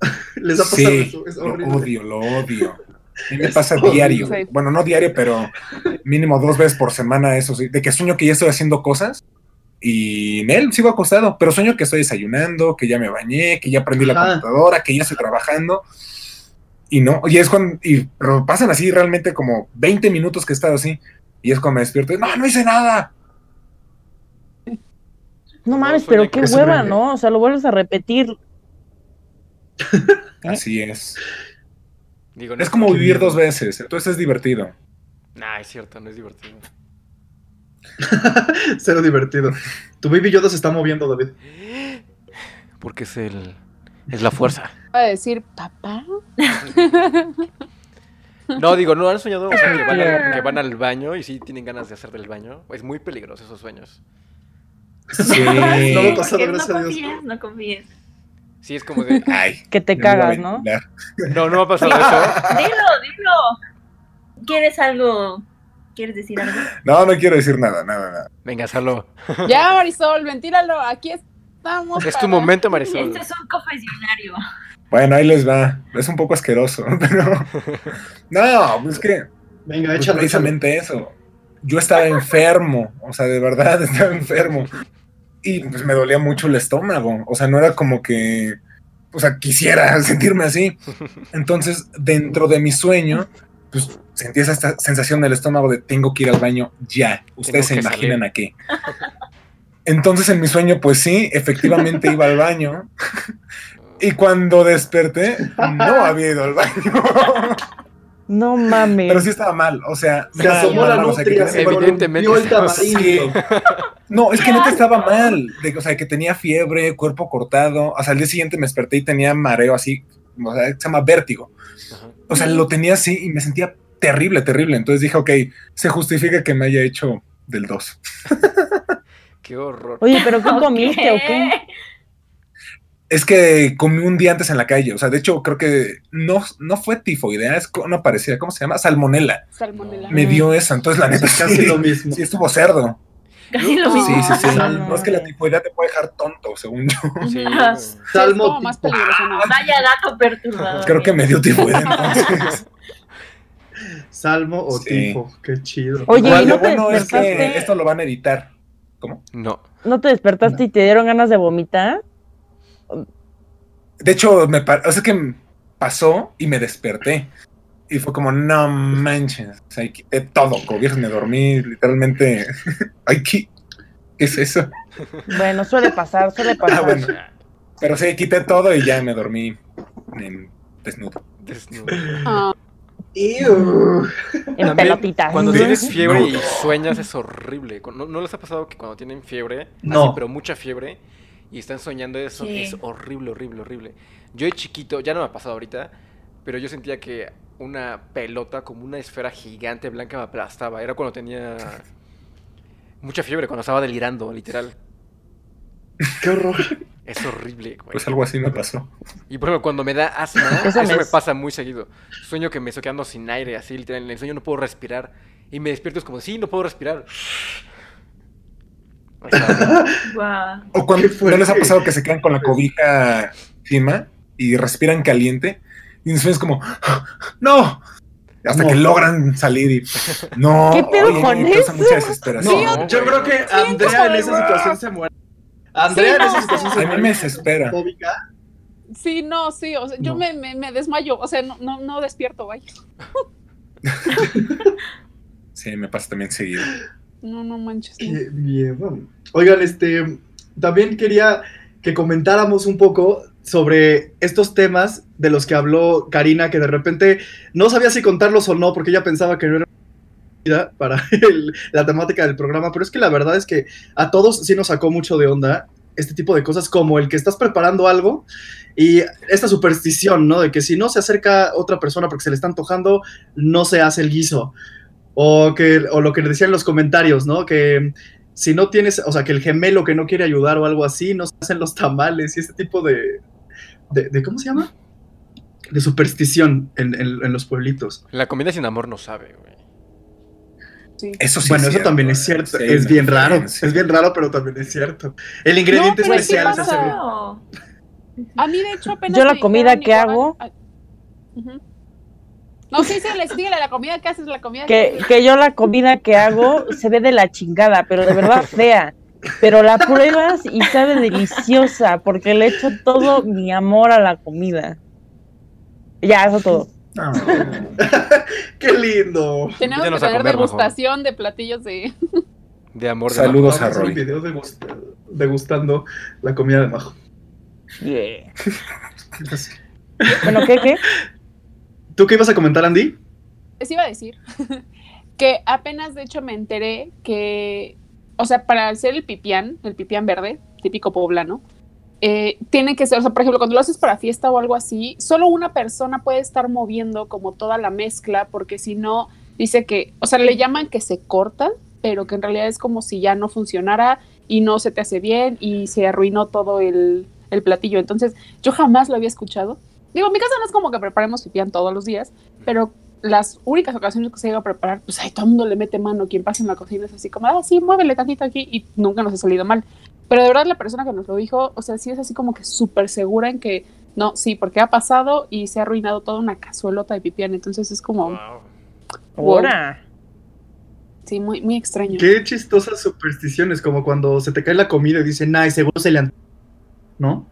¿Les ha pasado Sí, eso? Es lo odio, lo odio. A mí me Es pasa horrible. diario. Bueno, no diario, pero mínimo dos veces por semana, eso sí. De que sueño que ya estoy haciendo cosas y en él sigo acostado, pero sueño que estoy desayunando, que ya me bañé, que ya prendí la computadora, que ya estoy trabajando. Y no, y es cuando, y, pero pasan así realmente como 20 minutos que he estado así. Y es cuando me despierto, y, no, no hice nada. No mames, sueña pero que qué hueva. ¿no? O sea, lo vuelves a repetir. Así es. Digo, no Es como vivir miedo. dos veces, entonces es divertido. Nah, es cierto, no es divertido. Cero divertido. Tu baby Yoda se está moviendo, David. Porque es el. Es la fuerza. Va a decir, papá. No, digo, ¿no han soñado o sea, que, van al, que van al baño y sí tienen ganas de hacer del baño? Es muy peligroso esos sueños. Sí. No me pasado, gracias no a Dios. confíes, no confíes. Sí, es como de... Ay. Que te cagas, ¿no? No, no me ha pasado eso. Dilo, dilo. ¿Quieres algo? ¿Quieres decir algo? No, no quiero decir nada, nada, nada. Venga, Salo. Ya, Marisol, ventíralo. Aquí estamos. Es tu momento, Marisol. Este es un confesionario. Bueno, ahí les va. Es un poco asqueroso, pero. No, es que. Venga, pues, échalo. échalo. precisamente eso. Yo estaba enfermo, o sea, de verdad estaba enfermo. Y pues me dolía mucho el estómago. O sea, no era como que. O sea, quisiera sentirme así. Entonces, dentro de mi sueño, pues sentí esa esta sensación del estómago de tengo que ir al baño ya. Ustedes se imaginan salir. a qué. Entonces, en mi sueño, pues sí, efectivamente iba al baño. Y cuando desperté, no había ido al baño. No mames. Pero sí estaba mal, o sea, Se asomó mal, la o sea, que tenía- Evidentemente el sí. No, es que neta estaba mal, de, o sea, que tenía fiebre, cuerpo cortado, o sea, al día siguiente me desperté y tenía mareo así, o sea, se llama vértigo. Ajá. O sea, lo tenía así y me sentía terrible, terrible. Entonces dije, ok, se justifica que me haya hecho del 2. Qué horror. Oye, ¿pero qué comiste o qué? Es que comí un día antes en la calle, o sea, de hecho creo que no, no fue tifoidea, es no parecía, ¿cómo se llama? Salmonela. Salmonela. Me dio eso, entonces la neta Casi sí, lo mismo. sí estuvo cerdo. Casi lo Sí, mismo. Sí, sí, sí. No, No, es que la tifoidea te puede dejar tonto, según yo. Sí, güey. Sí, es Salmo como más peligroso, ¿no? Vaya dato perturbador. Creo que me dio tifoidea entonces. Salmo o Sí. tifo. Qué chido. Oye, Igual, ¿y no lo bueno es que esto lo van a editar. ¿Cómo? No. ¿No te despertaste y te dieron ganas de vomitar? De hecho, me o sea, que pasó y me desperté. Y fue como, no manches. O sea, quité todo, cobijas, me dormí literalmente. Ay, ¿qué, ¿qué es eso? Bueno, suele pasar, suele pasar. Ah, bueno. Pero sí, quité todo y ya me dormí en desnudo. Desnudo. Ah, Ew. En También, pelotitas. Cuando tienes fiebre No. y sueñas es horrible. ¿No, no les ha pasado que cuando tienen fiebre, No. así, pero mucha fiebre, y están soñando eso, Sí. es horrible, horrible, horrible. Yo de chiquito, ya no me ha pasado ahorita, pero yo sentía que una pelota, como una esfera gigante blanca, me aplastaba. Era cuando tenía mucha fiebre, cuando estaba delirando, literal. Qué horror. Es horrible, güey. Pues algo así me pasó. Y por ejemplo, cuando me da asma, Eso eso, me es- pasa muy seguido. Sueño que me estoy quedando sin aire, así literal. En el sueño no puedo respirar. Y me despierto es como, sí, no puedo respirar. O cuando. ¿no les ha pasado que se quedan con la cobija encima y respiran caliente. Y en sueños como, ¡no! Hasta No. que logran salir y no. ¿Qué pedo oye, con eso? mucha desesperación. No, yo creo que Andrea en esa situación se muere. Andrea en esa situación se A mí muere. me desespera. Sí, no, sí. O sea, yo No. me, me, me desmayo. O sea, no, no, no despierto, vaya. Sí, me pasa también seguido. No, no manches. no. Qué bien. bueno. Oigan, este, también quería que comentáramos un poco sobre estos temas de los que habló Karina, que de repente no sabía si contarlos o no, porque ella pensaba que no era para el- la temática del programa, pero es que la verdad es que a todos sí nos sacó mucho de onda este tipo de cosas, como el que estás preparando algo y esta superstición, ¿no? De que si no se acerca otra persona porque se le está antojando, no se hace el guiso. O, que, o lo que decían en los comentarios, ¿no? Que si no tienes, o sea, que el gemelo que no quiere ayudar o algo así, no se hacen los tamales y ese tipo de, de, de- ¿cómo se llama? De superstición en, en- en los pueblitos. la comida sin amor no sabe, güey. Sí. Eso sí bueno, es eso cierto, también es ¿eh? cierto, Sí es bien raro, es bien raro, pero también es cierto. El ingrediente No, especial se hace bien. A mí, de hecho, apenas. Yo la comida que hago-. No, sí, síguele, síguele, la comida que haces, la comida Que, haces. que yo la comida que hago se ve de la chingada, pero de verdad fea. Pero la pruebas y sabe deliciosa, porque le echo todo mi amor a la comida. Ya, eso todo. Ah, ¡Qué lindo! Tenemos que tener comer, degustación de platillos de. De amor de Saludos a un Roy. video degusta- degustando la comida de Majo. Yeah. Bueno, ¿qué, qué? ¿Tú qué ibas a comentar, Andy? Les iba a decir que apenas, de hecho, me enteré que. O sea, para hacer el pipián, el pipián verde, típico poblano, eh, tiene que ser, o sea, por ejemplo, cuando lo haces para fiesta o algo así, solo una persona puede estar moviendo como toda la mezcla, porque si no, dice que, o sea, le llaman que se corta, pero que en realidad es como si ya no funcionara y no se te hace bien y se arruinó todo el, el platillo. Entonces, yo jamás lo había escuchado. Digo, en mi casa no es como que preparemos pipián todos los días, pero las únicas ocasiones que se llega a preparar, pues ahí todo el mundo le mete mano, quien pasa en la cocina es así como, ah, sí, muévele tantito aquí y nunca nos ha salido mal. Pero de verdad la persona que nos lo dijo, o sea, sí es así como que súper segura en que, no, sí, porque ha pasado y se ha arruinado toda una cazuelota de pipián, entonces es como, Wow. Wow. Ahora. sí, muy, muy extraño. Qué chistosas supersticiones, como cuando se te cae la comida y dicen, ay, seguro se le antoja", ¿No?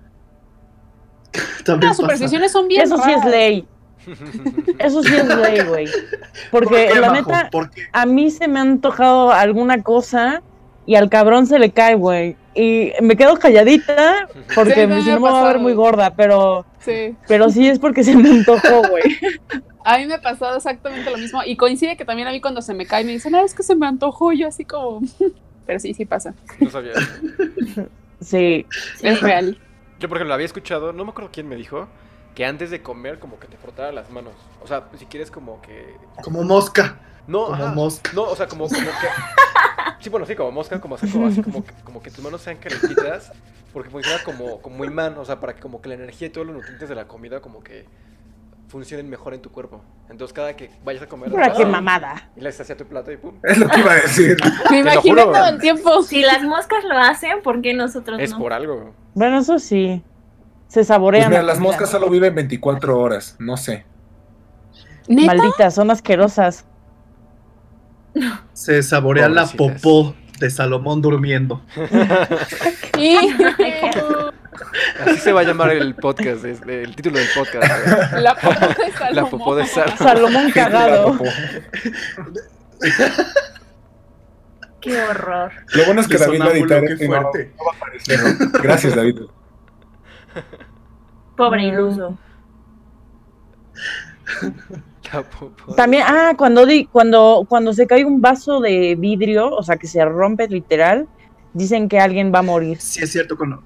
También Las pasa. supersticiones son bien Eso sí es ley. Eso sí es ley, güey. ¿Por Porque qué, la Majo? neta, a mí se me ha antojado alguna cosa y al cabrón se le cae, güey. Y me quedo calladita porque Sí, me si no me va a ver muy gorda, pero, Sí. pero sí es porque se me antojó, güey. A mí me ha pasado exactamente lo mismo y coincide que también a mí cuando se me cae me dicen, no, es que se me antojó yo así como... Pero sí, sí pasa. No sabía. Sí. Es real. Yo, por ejemplo, había escuchado, no me acuerdo quién me dijo, que antes de comer, como que te frotara las manos. O sea, si quieres, como que. Como mosca. No, Como ajá. mosca. No, o sea, como, como que. Sí, bueno, sí, como mosca, como así, como, así, como, que, como que tus manos sean calentitas. Porque funciona como, como imán, o sea, para que como que la energía y todos los nutrientes de la comida, como que funcionen mejor en tu cuerpo. Entonces, cada que vayas a comer. Pura qué mamada. Y le hacia tu plato y pum. Es lo que iba a decir. Me juro. todo el tiempo. Si las moscas lo hacen, ¿por qué nosotros Es no? por algo. Bueno, eso sí. Se Pues saborean. mira, la las moscas solo viven 24 horas, no sé. ¿Neta? Malditas, son asquerosas. Se saborea la popó de Salomón durmiendo. Y- Así se va a llamar el podcast, el título del podcast. La popó de Salomón. La popó de Salomón. Salomón cagado. Qué horror. Lo bueno es que David va a editar no- fuerte. no va a aparecer, ¿no? Gracias, David. Pobre iluso. La popó. También, ah, cuando, di, cuando, cuando se cae un vaso de vidrio, o sea, que se rompe literal, dicen que alguien va a morir. Sí, es cierto. Cuando...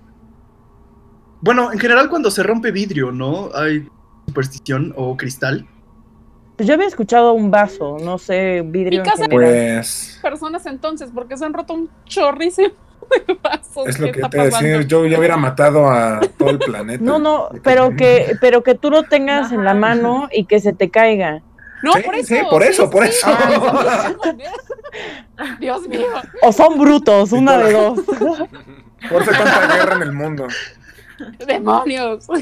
Bueno, en general cuando se rompe vidrio, ¿no? Hay superstición o cristal. Pues yo había escuchado un vaso, no sé, vidrio en casa- general. Pues personas entonces, porque se han roto un chorrísimo de vasos. es lo ¿Qué que te voy a decir. pasando? Yo ya hubiera matado a todo el planeta. No, no, pero que, pero que tú lo tengas en la mano y que se te caiga. No, Sí, por eso. sí, por eso, por eso. Dios mío. O son brutos, una de dos. Por eso tanta guerra en el mundo. Demonios.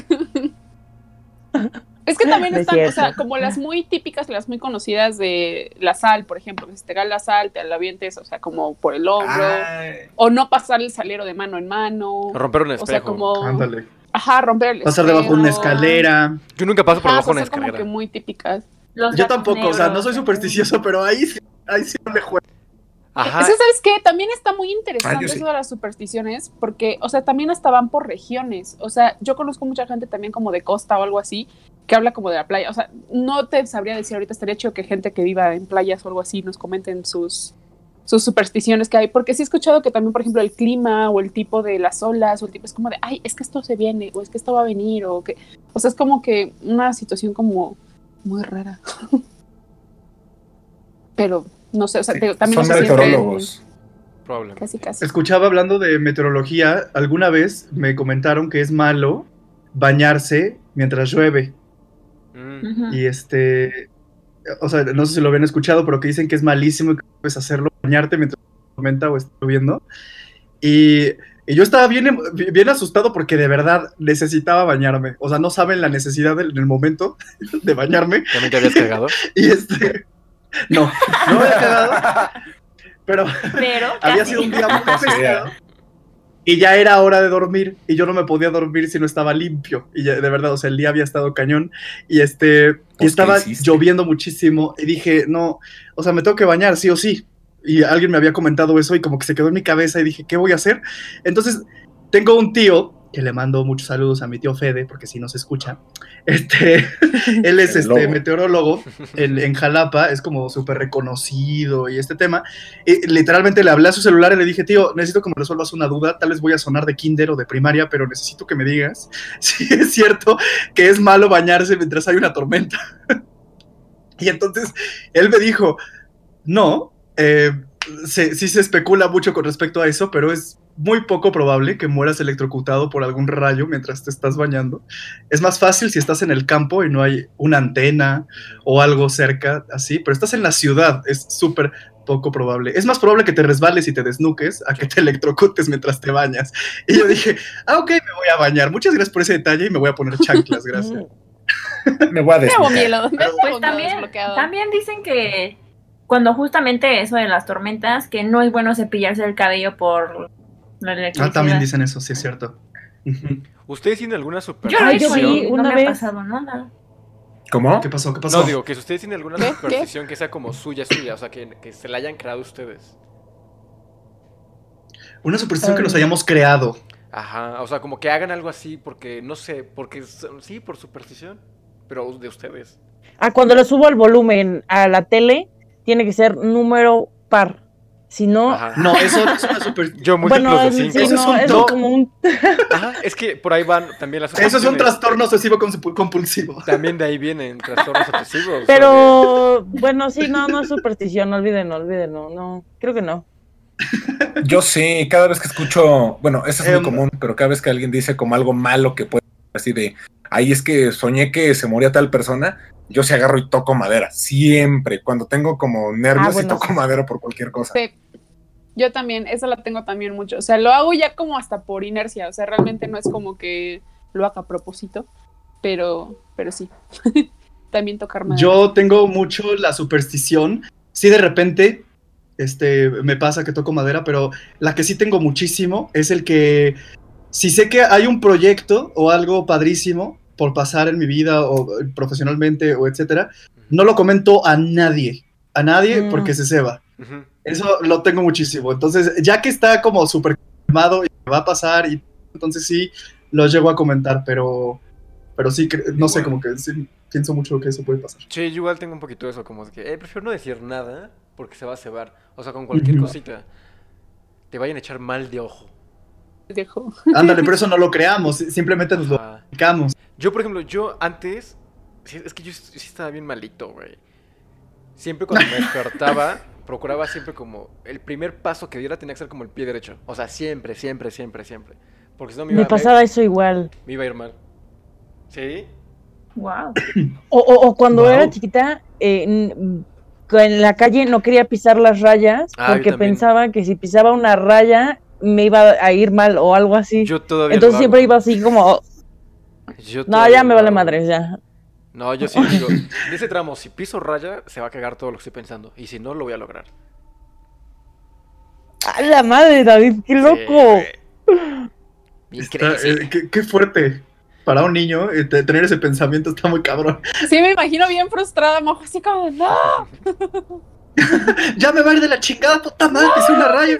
Es que también están, o sea, como las muy típicas, las muy conocidas de la sal, por ejemplo, que si te cae la sal, te la avientes, o sea, como por el hombro, Ay, o no pasar el salero de mano en mano, Romper un o sea, espejo. como, ándale. ajá, romper el Pasar debajo de una espejo. escalera. Yo nunca paso por Ajá, debajo de una son como escalera. que muy típicas. Los Yo tampoco, o sea, no negros. soy supersticioso, pero ahí, sí- ahí sí no le juego. Ajá. Eso, ¿sabes qué? También está muy interesante Ah, sí. eso de las supersticiones, porque, o sea, también hasta van por regiones. O sea, yo conozco mucha gente también como de costa o algo así, que habla como de la playa. O sea, no te sabría decir ahorita, estaría chido que gente que viva en playas o algo así nos comenten sus, sus supersticiones que hay, porque sí he escuchado que también, por ejemplo, el clima o el tipo de las olas o el tipo es como de, ay, es que esto se viene, o es que esto va a venir, o que, o sea, es como que una situación como muy rara. Pero, no sé, o sea, Sí, te- también Son no sé si meteorólogos. Probablemente. Casi, casi. Escuchaba hablando de meteorología, alguna vez me comentaron que es malo bañarse mientras llueve. Mm. Y este, o sea, no sé si lo habían escuchado, pero que dicen que es malísimo y que puedes hacerlo, bañarte mientras tormenta o está lloviendo. Y, y yo estaba bien, bien asustado porque de verdad necesitaba bañarme. O sea, no saben la necesidad del, en el momento de bañarme. ¿También te habías cagado? Y este, no, no me había quedado, pero Pero había sido un día muy pesado. Y ya era hora de dormir y yo no me podía dormir si no estaba limpio. Y ya, de verdad, o sea, el día había estado cañón y este y ¿qué estaba lloviendo muchísimo y dije, no, o sea, me tengo que bañar sí o sí. Y alguien me había comentado eso y como que se quedó en mi cabeza y dije, ¿qué voy a hacer? Entonces, tengo un tío que le mando muchos saludos a mi tío Fede, porque si no se escucha. Este, él es El este lobo. meteorólogo en, en Jalapa, es como súper reconocido y este tema. Y literalmente le hablé a su celular y le dije, tío, necesito que me resuelvas una duda, tal vez voy a sonar de kinder o de primaria, pero necesito que me digas si es cierto que es malo bañarse mientras hay una tormenta. y entonces él me dijo, no, eh, se- sí se especula mucho con respecto a eso, pero es muy poco probable que mueras electrocutado por algún rayo mientras te estás bañando. Es más fácil si estás en el campo y no hay una antena o algo cerca así, pero estás en la ciudad, es súper poco probable. Es más probable que te resbales y te desnuques a que te electrocutes mientras te bañas. Y yo dije, ah, ok, me voy a bañar. Muchas gracias por ese detalle y me voy a poner chanclas, gracias. Me voy a desnucar. Pues también dicen que cuando justamente eso de las tormentas, que no es bueno cepillarse el cabello por la electricidad. Ah, también dicen eso, sí es cierto. ¿Ustedes tienen alguna Yo yo superstición? vi y no una me vez- ha pasado nada. ¿Cómo? ¿Qué pasó? ¿Qué pasó? No, digo, que si ustedes tienen alguna ¿Qué? superstición que sea como suya, suya, o sea, que, que se la hayan creado ustedes. Una superstición que nos hayamos creado. Ajá, o sea, como que hagan algo así porque, no sé, porque sí, por superstición, pero de ustedes. Ah, cuando le subo el volumen a la tele, tiene que ser número par. Si no, Ajá. No, eso es una superstición. Yo múltiplos bueno, de sí, cinco. Eso es un como un Ajá, es que por ahí van también las Eso es un trastorno obsesivo compulsivo-. También de ahí vienen trastornos obsesivos. Pero bueno, sí, no, no es superstición, no olviden, no olviden, no, no, creo que no. Yo sí, cada vez que escucho, bueno, eso es muy Em, común, pero cada vez que alguien dice como algo malo que puede así de, ahí es que soñé que se moría tal persona, yo sí agarro y toco madera, siempre, cuando tengo como nervios Ah, bueno, y toco sí. madera por cualquier cosa. Sí. Yo también, esa la tengo también mucho. O sea, lo hago ya como hasta por inercia. O sea, realmente no es como que lo haga a propósito. Pero, pero sí. también tocar madera. Yo tengo mucho la superstición. Sí, de repente, este, me pasa que toco madera, pero la que sí tengo muchísimo es el que si sé que hay un proyecto o algo padrísimo por pasar en mi vida o profesionalmente o etcétera, no lo comento a nadie, a nadie Mm. porque se ceba. Eso lo tengo muchísimo. Entonces, ya que está como súper calmado y va a pasar, y entonces sí lo llego a comentar, pero, pero sí, no sé, como que sí, pienso mucho que eso puede pasar. Sí, yo igual tengo un poquito de eso, como de que eh, prefiero no decir nada porque se va a cebar. O sea, con cualquier cosita. Te vayan a echar mal de ojo. Ándale, pero eso no lo creamos, simplemente nos lo Ajá. explicamos. Yo, por ejemplo, yo antes. Es que yo sí estaba bien malito, güey. Siempre cuando me despertaba, procuraba siempre como. El primer paso que diera tenía que ser como el pie derecho. O sea, siempre, siempre, siempre, siempre. Porque si no me iba, Me pasaba eso igual. me iba a ir mal. ¿Sí? Wow. O, o- o cuando Wow. era chiquita, eh, en la calle no quería pisar las rayas Ah, porque pensaba que si pisaba una raya me iba a ir mal o algo así. Yo todavía. Entonces lo siempre hago. iba así como, Yo no, ya me vale hago. madres, ya. No, yo sí digo. En ese tramo, si piso raya, se va a cagar todo lo que estoy pensando. Y si no, lo voy a lograr. ¡A la madre, David! ¡Qué Sí, loco! Está- crazy. eh, qué, qué fuerte. Para un niño, eh, te- tener ese pensamiento está muy cabrón. Sí, me imagino bien frustrada, mojo, así como de, no. Ya me va a ir de la chingada, puta madre, que es una raya.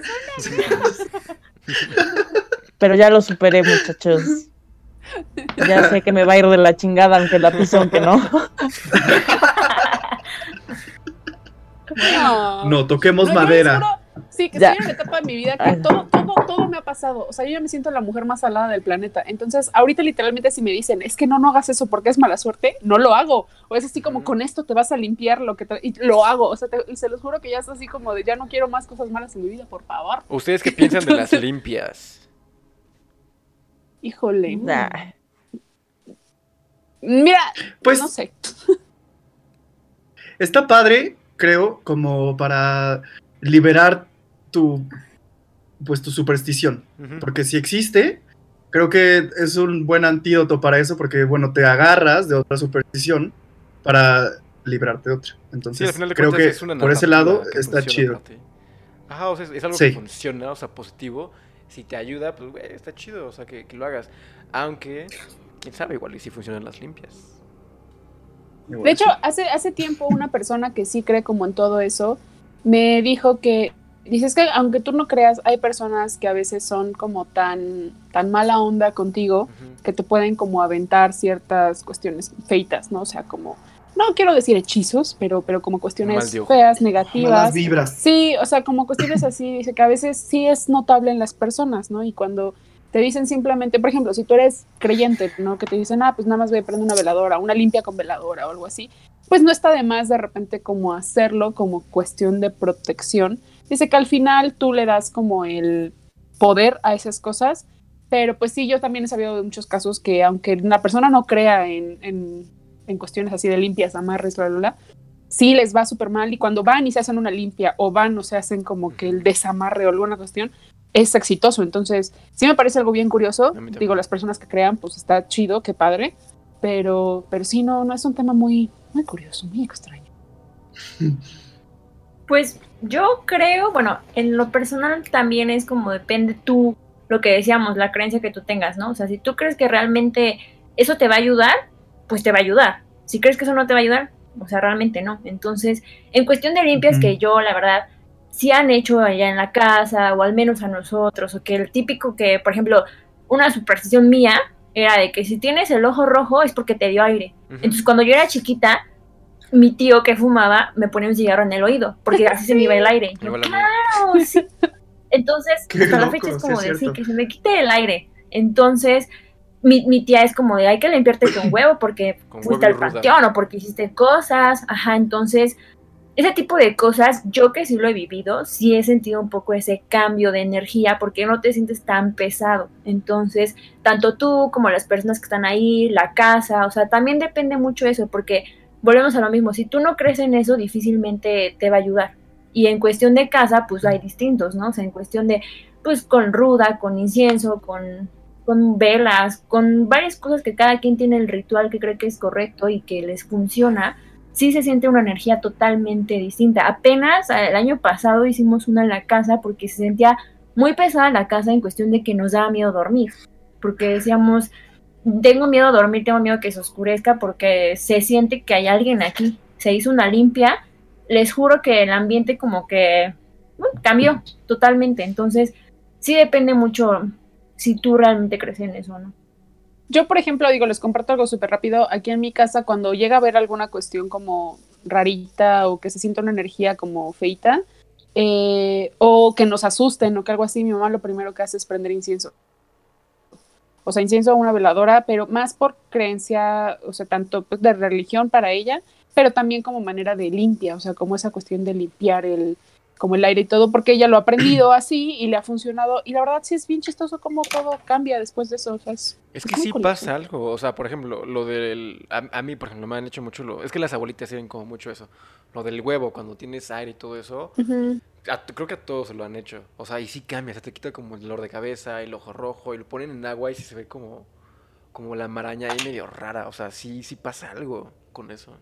Pero ya lo superé, muchachos. Ya sé que me va a ir de la chingada, aunque la piso, aunque no. No, toquemos madera. Sí, que Ya. estoy en una etapa de mi vida que todo, todo, todo me ha pasado. O sea, yo ya me siento la mujer más salada del planeta. Entonces, ahorita literalmente si me dicen, es que no, no hagas eso porque es mala suerte, no lo hago. O es así como, con esto te vas a limpiar lo que te... Y lo hago. O sea, te- y se los juro que ya es así como de, ya no quiero más cosas malas en mi vida, por favor. ¿Ustedes qué piensan de las limpias? Híjole. Nah. Mira, Pues no sé. está padre, creo, como para liberar tu, pues, tu superstición. Porque si existe, creo que es un buen antídoto para eso, porque, bueno, te agarras de otra superstición para librarte de otra. Sí, Entonces, al final de creo cuentas que es una por ese lado que está chido. Ajá, o sea, es, es algo Sí. que funciona, o sea, positivo. Si te ayuda, pues, güey, está chido, o sea, que, que lo hagas. Aunque, quién sabe, igual y si funcionan las limpias. De hecho, hace, hace tiempo una persona que sí cree como en todo eso me dijo que dices que aunque tú no creas, hay personas que a veces son como tan, tan mala onda contigo que te pueden como aventar ciertas cuestiones feitas, ¿no? O sea, como, no quiero decir hechizos, pero, pero como cuestiones feas, Malas negativas. vibras. Sí, o sea, como cuestiones así, dice que a veces sí es notable en las personas, ¿no? Y cuando te dicen simplemente, por ejemplo, si tú eres creyente, ¿no? Que te dicen, ah, pues nada más voy a prender una veladora, una limpia con veladora o algo así, pues no está de más de repente como hacerlo como cuestión de protección. Dice que al final tú le das como el poder a esas cosas, pero pues sí, yo también he sabido de muchos casos que aunque la persona no crea en, en, en cuestiones así de limpias, amarres, bla, bla, bla, sí les va súper mal y cuando van y se hacen una limpia o van o se hacen como que el desamarre o alguna cuestión, es exitoso. Entonces, sí me parece algo bien curioso. Digo, las personas que crean, pues está chido, qué padre, pero, pero sí, no, no es un tema muy, muy curioso, muy extraño. Pues yo creo, bueno, en lo personal también es como depende tú, lo que decíamos, la creencia que tú tengas, ¿no? O sea, si tú crees que realmente eso te va a ayudar, pues te va a ayudar. Si crees que eso no te va a ayudar, o sea, realmente no. Entonces, en cuestión de limpias, que yo, la verdad, sí han hecho allá en la casa, o al menos a nosotros, o que el típico que, por ejemplo, una superstición mía era de que si tienes el ojo rojo es porque te dio aire. Entonces, cuando yo era chiquita, mi tío que fumaba me ponía un cigarro en el oído, porque así se me iba el aire. Yo, Igual a mí. "Claro, sí". Entonces, Qué hasta la fecha es sí como es de sí, que se me quite el aire. Entonces, mi, mi tía es como de hay que limpiarte con huevo porque Con fuiste huevo al panteón o porque hiciste cosas. Ajá, entonces, ese tipo de cosas, yo que sí lo he vivido, sí he sentido un poco ese cambio de energía porque no te sientes tan pesado. Entonces, tanto tú como las personas que están ahí, la casa, o sea, también depende mucho eso porque volvemos a lo mismo, si tú no crees en eso, difícilmente te va a ayudar. Y en cuestión de casa, pues hay distintos, ¿no? O sea, en cuestión de, pues con ruda, con incienso, con, con velas, con varias cosas que cada quien tiene el ritual que cree que es correcto y que les funciona, sí se siente una energía totalmente distinta. Apenas eh, el año pasado hicimos una en la casa porque se sentía muy pesada la casa en cuestión de que nos daba miedo dormir, porque decíamos, tengo miedo a dormir, tengo miedo que se oscurezca porque se siente que hay alguien aquí. Se hizo una limpia, les juro que el ambiente como que bueno, cambió totalmente, entonces sí depende mucho si tú realmente crees en eso o no. Yo, por ejemplo, digo, les comparto algo súper rápido. Aquí en mi casa, cuando llega a haber alguna cuestión como rarita o que se sienta una energía como feita, eh, o que nos asusten o que algo así, mi mamá lo primero que hace es prender incienso. O sea, incienso a una veladora, pero más por creencia, o sea, tanto pues, de religión para ella, pero también como manera de limpia, o sea, como esa cuestión de limpiar el, como el aire y todo, porque ella lo ha aprendido así y le ha funcionado. Y la verdad sí es bien chistoso cómo todo cambia después de eso. o sea, es, que sí curioso. pasa algo, o sea, por ejemplo, lo del... A, a mí, por ejemplo, me han hecho mucho lo... Es que las abuelitas tienen como mucho eso. Lo del huevo, cuando tienes aire y todo eso, a- creo que a todos se lo han hecho. O sea, y sí cambia, se te quita como el dolor de cabeza, el ojo rojo, y lo ponen en agua y sí se ve como, como la maraña ahí medio rara. O sea, sí, sí pasa algo con eso.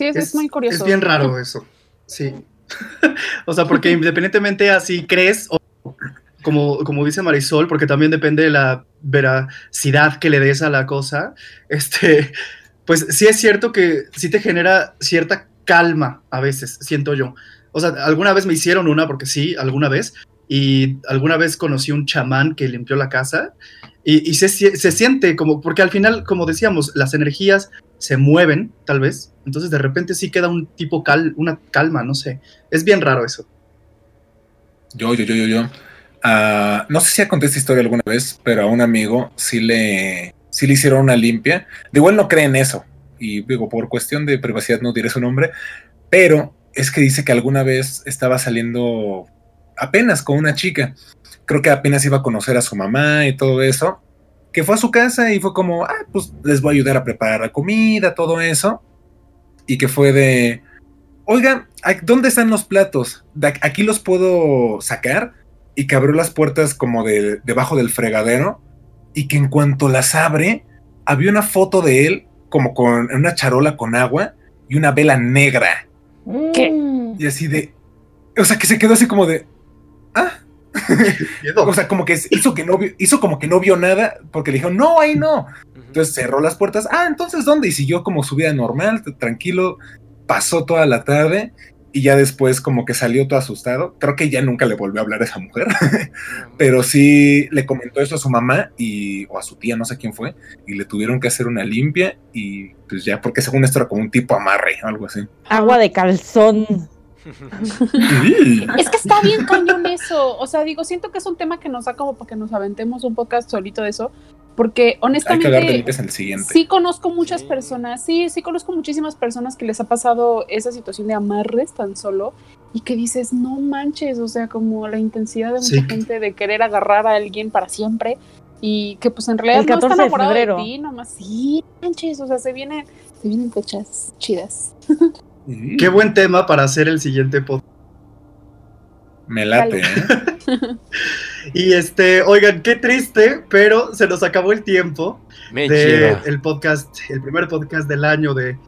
Sí, es, es muy curioso. Es bien raro eso. Sí. o sea, porque independientemente así crees, o como, como dice Marisol, porque también depende de la veracidad que le des a la cosa, este, pues sí es cierto que sí te genera cierta calma a veces, siento yo. O sea, alguna vez me hicieron una, porque sí, alguna vez, y alguna vez conocí un chamán que limpió la casa y, y se, se siente como, porque al final, como decíamos, las energías se mueven, tal vez, entonces de repente sí queda un tipo cal, una calma, no sé, es bien raro eso. Yo, yo, yo, yo, yo. Ah, no sé si ya conté esta historia alguna vez, pero a un amigo sí le, sí le hicieron una limpia. De igual no cree en eso. Y digo, por cuestión de privacidad no diré su nombre, pero es que dice que alguna vez estaba saliendo apenas con una chica. Creo que apenas iba a conocer a su mamá y todo eso. Que fue a su casa y fue como, ah, pues les voy a ayudar a preparar la comida, todo eso. Y que fue de, oiga, ¿a- ¿dónde están los platos? De aquí los puedo sacar. Y que abrió las puertas como de debajo del fregadero. Y que en cuanto las abre, había una foto de él como con en una charola con agua y una vela negra. ¿Qué? Mm. Y así de. O sea, que se quedó así como de. Ah. O sea, como que hizo que no vio, hizo como que no vio nada porque le dijo, no, ahí no. Entonces cerró las puertas. Ah, entonces ¿dónde? Y siguió como su vida normal, tranquilo. Pasó toda la tarde y ya después como que salió todo asustado. Creo que ya nunca le volvió a hablar a esa mujer, pero sí le comentó eso a su mamá y, o a su tía, no sé quién fue, y le tuvieron que hacer una limpia y pues ya, porque según esto era como un tipo amarre, algo así. Agua de calzón. Es que está bien cañón eso. O sea, digo, siento que es un tema que nos da como para que nos aventemos un podcast solito de eso. Porque Hay que hablar de honestamente limpias en el siguiente. sí conozco muchas Sí. personas, sí, sí conozco muchísimas personas que les ha pasado esa situación de amarres tan solo y que dices, no manches, o sea, como la intensidad de mucha Sí. gente de querer agarrar a alguien para siempre y que pues en realidad El no está 14 de enamorado de, febrero. ti, nomás sí, manches, o sea, se vienen, se vienen fechas chidas. Mm, Qué buen tema para hacer el siguiente podcast. Me late, ¿eh? Y este, oigan, qué triste, pero se nos acabó el tiempo Me de el podcast, el primer podcast del año de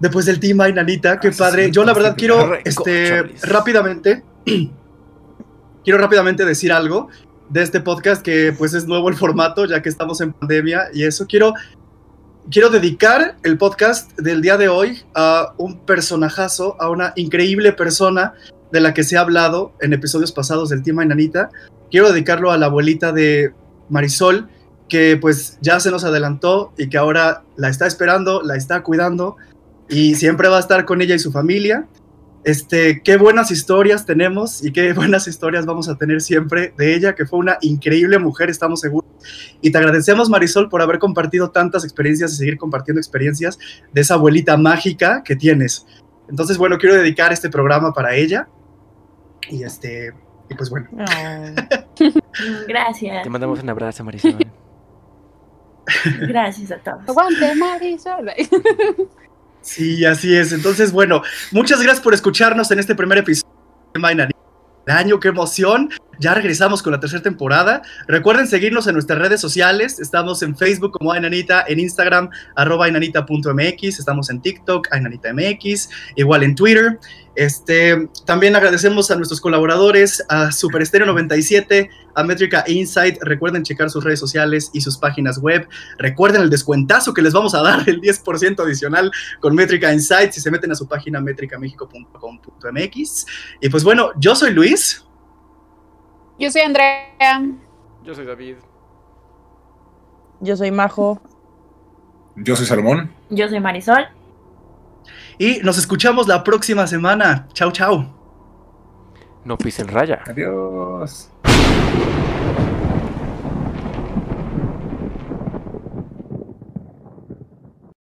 después del Team Ainanita, qué Ah, padre. sí, Yo la verdad quiero este rápidamente quiero rápidamente decir algo de este podcast que pues es nuevo el formato ya que estamos en pandemia y eso quiero quiero dedicar el podcast del día de hoy a un personajazo, a una increíble persona de la que se ha hablado en episodios pasados del Team Ainanita. Quiero dedicarlo a la abuelita de Marisol, que pues ya se nos adelantó y que ahora la está esperando, la está cuidando y siempre va a estar con ella y su familia. Este, qué buenas historias tenemos y qué buenas historias vamos a tener siempre de ella, que fue una increíble mujer, estamos seguros. Y te agradecemos, Marisol, por haber compartido tantas experiencias y seguir compartiendo experiencias de esa abuelita mágica que tienes. Entonces, bueno, quiero dedicar este programa para ella. Y este, y pues bueno. No. Gracias. Te mandamos un abrazo, Marisol. Gracias a todos. Aguante, Marisol. Sí, así es. Entonces, bueno, muchas gracias por escucharnos en este primer episodio de año, qué emoción. Ya regresamos con la tercera temporada. Recuerden seguirnos en nuestras redes sociales. Estamos en Facebook como Ainanita, en Instagram, arroba ainanita.mx. Estamos en TikTok, ainanita.mx, igual en Twitter. Este, también agradecemos a nuestros colaboradores, a Super Estéreo 97, a Métrica Insight. Recuerden checar sus redes sociales y sus páginas web. Recuerden el descuentazo que les vamos a dar, el 10% adicional con Métrica Insight si se meten a su página métricamexico.com.mx. Y pues bueno, yo soy Luis. Yo soy Andrea. Yo soy David. Yo soy Majo. Yo soy Salomón. Yo soy Marisol. Y nos escuchamos la próxima semana. Chau, chau. No pisen raya. Adiós.